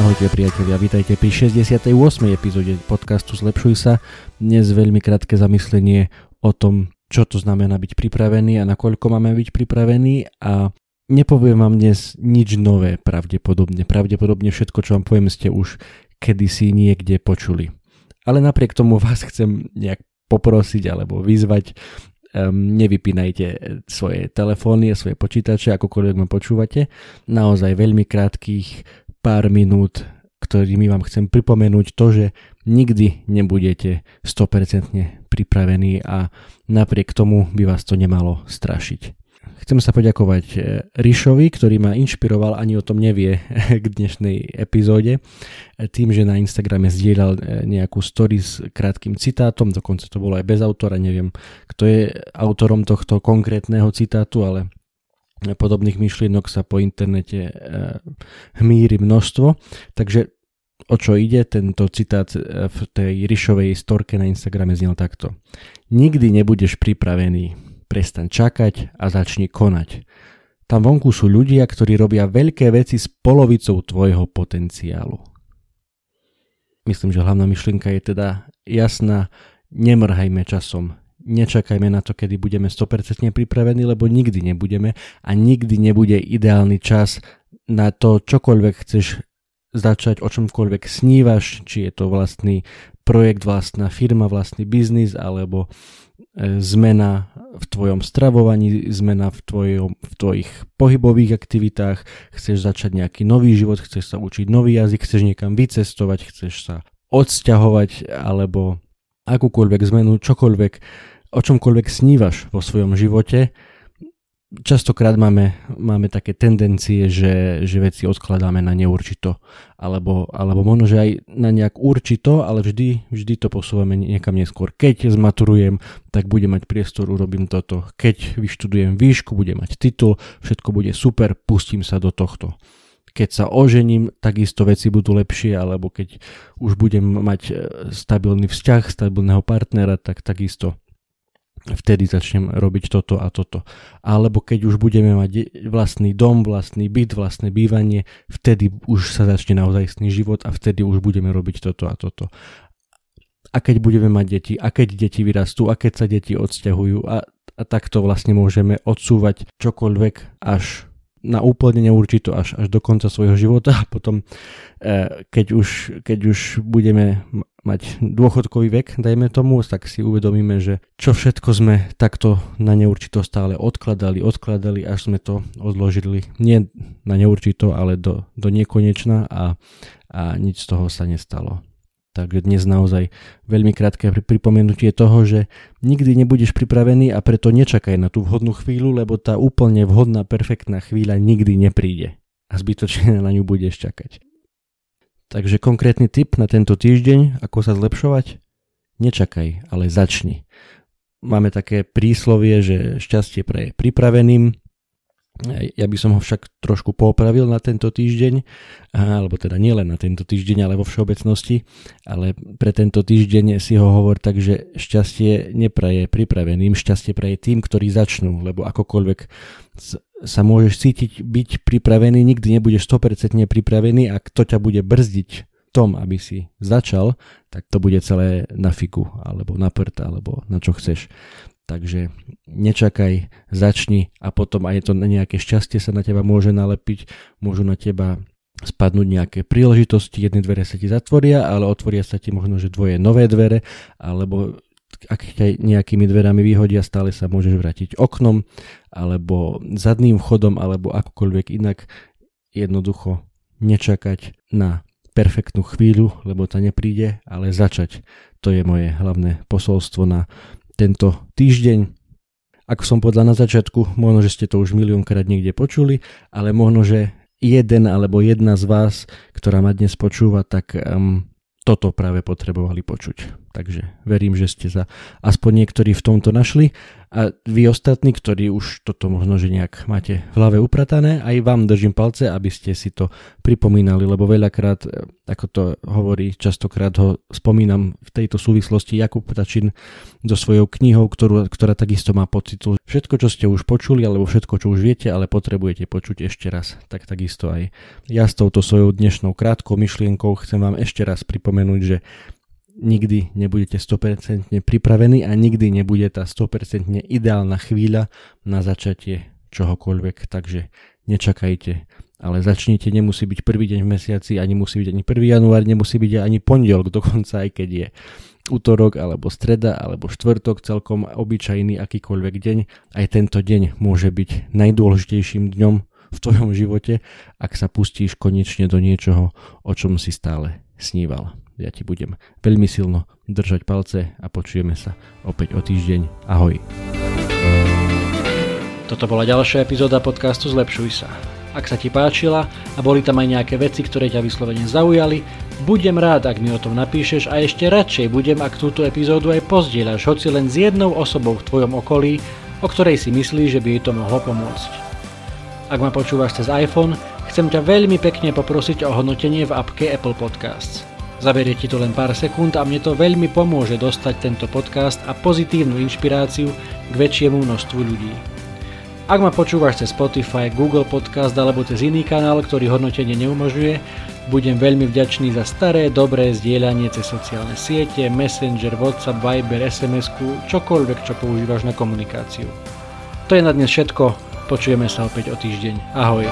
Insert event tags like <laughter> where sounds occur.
Ahojte priatelia, vítajte pri 68. epizóde podcastu Zlepšuj sa. Dnes veľmi krátke zamyslenie o tom, čo to znamená byť pripravený a nakoľko máme byť pripravení a nepoviem vám dnes nič nové pravdepodobne. Pravdepodobne všetko, čo vám poviem, ste už kedysi niekde počuli ale napriek tomu vás chcem nejak poprosiť alebo vyzvať, um, nevypínajte svoje telefóny a svoje počítače, akokoľvek ma počúvate. Naozaj veľmi krátkých pár minút, ktorými vám chcem pripomenúť to, že nikdy nebudete 100% pripravení a napriek tomu by vás to nemalo strašiť. Chcem sa poďakovať e, Ríšovi, ktorý ma inšpiroval, ani o tom nevie <laughs> k dnešnej epizóde, e, tým, že na Instagrame zdieľal e, nejakú story s krátkým citátom, dokonca to bolo aj bez autora, neviem, kto je autorom tohto konkrétneho citátu, ale podobných myšlienok sa po internete hmíri množstvo, takže o čo ide, tento citát v tej Ríšovej storke na Instagrame znel takto. Nikdy nebudeš pripravený, prestaň čakať a začni konať. Tam vonku sú ľudia, ktorí robia veľké veci s polovicou tvojho potenciálu. Myslím, že hlavná myšlienka je teda jasná, nemrhajme časom, nečakajme na to, kedy budeme 100% pripravení, lebo nikdy nebudeme a nikdy nebude ideálny čas na to, čokoľvek chceš začať, o čomkoľvek snívaš, či je to vlastný projekt, vlastná firma, vlastný biznis alebo E, zmena v tvojom stravovaní, zmena v, tvojom, v tvojich pohybových aktivitách, chceš začať nejaký nový život, chceš sa učiť nový jazyk, chceš niekam vycestovať, chceš sa odsťahovať alebo akúkoľvek zmenu, čokoľvek, o čomkoľvek snívaš vo svojom živote, častokrát máme, máme také tendencie, že, že veci odkladáme na neurčito. Alebo, alebo možno, že aj na nejak určito, ale vždy, vždy to posúvame niekam neskôr. Keď zmaturujem, tak budem mať priestor, urobím toto. Keď vyštudujem výšku, budem mať titul, všetko bude super, pustím sa do tohto. Keď sa ožením, takisto veci budú lepšie, alebo keď už budem mať e, stabilný vzťah, stabilného partnera, tak takisto vtedy začnem robiť toto a toto. Alebo keď už budeme mať vlastný dom, vlastný byt, vlastné bývanie, vtedy už sa začne naozajstný život a vtedy už budeme robiť toto a toto. A keď budeme mať deti, a keď deti vyrastú, a keď sa deti odsťahujú a, a takto vlastne môžeme odsúvať čokoľvek až na úplne neurčito až, až do konca svojho života a potom e, keď už, keď už budeme mať dôchodkový vek, dajme tomu, tak si uvedomíme, že čo všetko sme takto na neurčito stále odkladali, odkladali, až sme to odložili nie na neurčito, ale do, do nekonečna a, a nič z toho sa nestalo. Takže dnes naozaj veľmi krátke pripomenutie toho, že nikdy nebudeš pripravený a preto nečakaj na tú vhodnú chvíľu, lebo tá úplne vhodná, perfektná chvíľa nikdy nepríde a zbytočne na ňu budeš čakať. Takže konkrétny tip na tento týždeň, ako sa zlepšovať? Nečakaj, ale začni. Máme také príslovie, že šťastie pre pripraveným, ja by som ho však trošku popravil na tento týždeň, alebo teda nielen na tento týždeň, ale vo všeobecnosti, ale pre tento týždeň si ho hovor tak, že šťastie nepraje pripraveným, šťastie praje tým, ktorí začnú, lebo akokoľvek sa môžeš cítiť byť pripravený, nikdy nebudeš 100% pripravený a kto ťa bude brzdiť tom, aby si začal, tak to bude celé na figu, alebo na prd, alebo na čo chceš. Takže nečakaj, začni a potom aj to nejaké šťastie sa na teba môže nalepiť, môžu na teba spadnúť nejaké príležitosti, jedné dvere sa ti zatvoria, ale otvoria sa ti možno, že dvoje nové dvere, alebo ak ťa nejakými dverami vyhodia, stále sa môžeš vrátiť oknom, alebo zadným vchodom, alebo akokoľvek inak. Jednoducho nečakať na perfektnú chvíľu, lebo to nepríde, ale začať. To je moje hlavné posolstvo na tento týždeň. Ako som povedal na začiatku, možno, že ste to už miliónkrát niekde počuli, ale možno, že jeden alebo jedna z vás, ktorá ma dnes počúva, tak um, toto práve potrebovali počuť. Takže verím, že ste sa aspoň niektorí v tomto našli a vy ostatní, ktorí už toto možno, že nejak máte v hlave upratané, aj vám držím palce, aby ste si to pripomínali, lebo veľakrát, e, ako to hovorí, častokrát ho spomínam v tejto súvislosti Jakub Tačin so svojou knihou, ktorú, ktorá takisto má pocit, všetko, čo ste už počuli, alebo všetko, čo už viete, ale potrebujete počuť ešte raz. Tak takisto aj ja s touto svojou dnešnou krátkou myšlienkou chcem vám ešte raz pripomenúť, že nikdy nebudete 100% pripravení a nikdy nebude tá 100% ideálna chvíľa na začatie čohokoľvek, takže nečakajte, ale začnite, nemusí byť prvý deň v mesiaci, ani musí byť ani 1. január, nemusí byť ani pondelok, <laughs> dokonca aj keď je útorok, alebo streda, alebo štvrtok, celkom obyčajný akýkoľvek deň, aj tento deň môže byť najdôležitejším dňom v tvojom živote, ak sa pustíš konečne do niečoho, o čom si stále sníval ja ti budem veľmi silno držať palce a počujeme sa opäť o týždeň. Ahoj. Toto bola ďalšia epizóda podcastu Zlepšuj sa. Ak sa ti páčila a boli tam aj nejaké veci, ktoré ťa vyslovene zaujali, budem rád, ak mi o tom napíšeš a ešte radšej budem, ak túto epizódu aj pozdieľaš, hoci len s jednou osobou v tvojom okolí, o ktorej si myslíš, že by jej to mohlo pomôcť. Ak ma počúvaš cez iPhone, chcem ťa veľmi pekne poprosiť o hodnotenie v apke Apple Podcasts. Zaberie ti to len pár sekúnd a mne to veľmi pomôže dostať tento podcast a pozitívnu inšpiráciu k väčšiemu množstvu ľudí. Ak ma počúvaš cez Spotify, Google Podcast alebo cez iný kanál, ktorý hodnotenie neumožňuje, budem veľmi vďačný za staré, dobré zdieľanie cez sociálne siete, Messenger, WhatsApp, Viber, sms čokoľvek, čo používaš na komunikáciu. To je na dnes všetko, počujeme sa opäť o týždeň. Ahoj.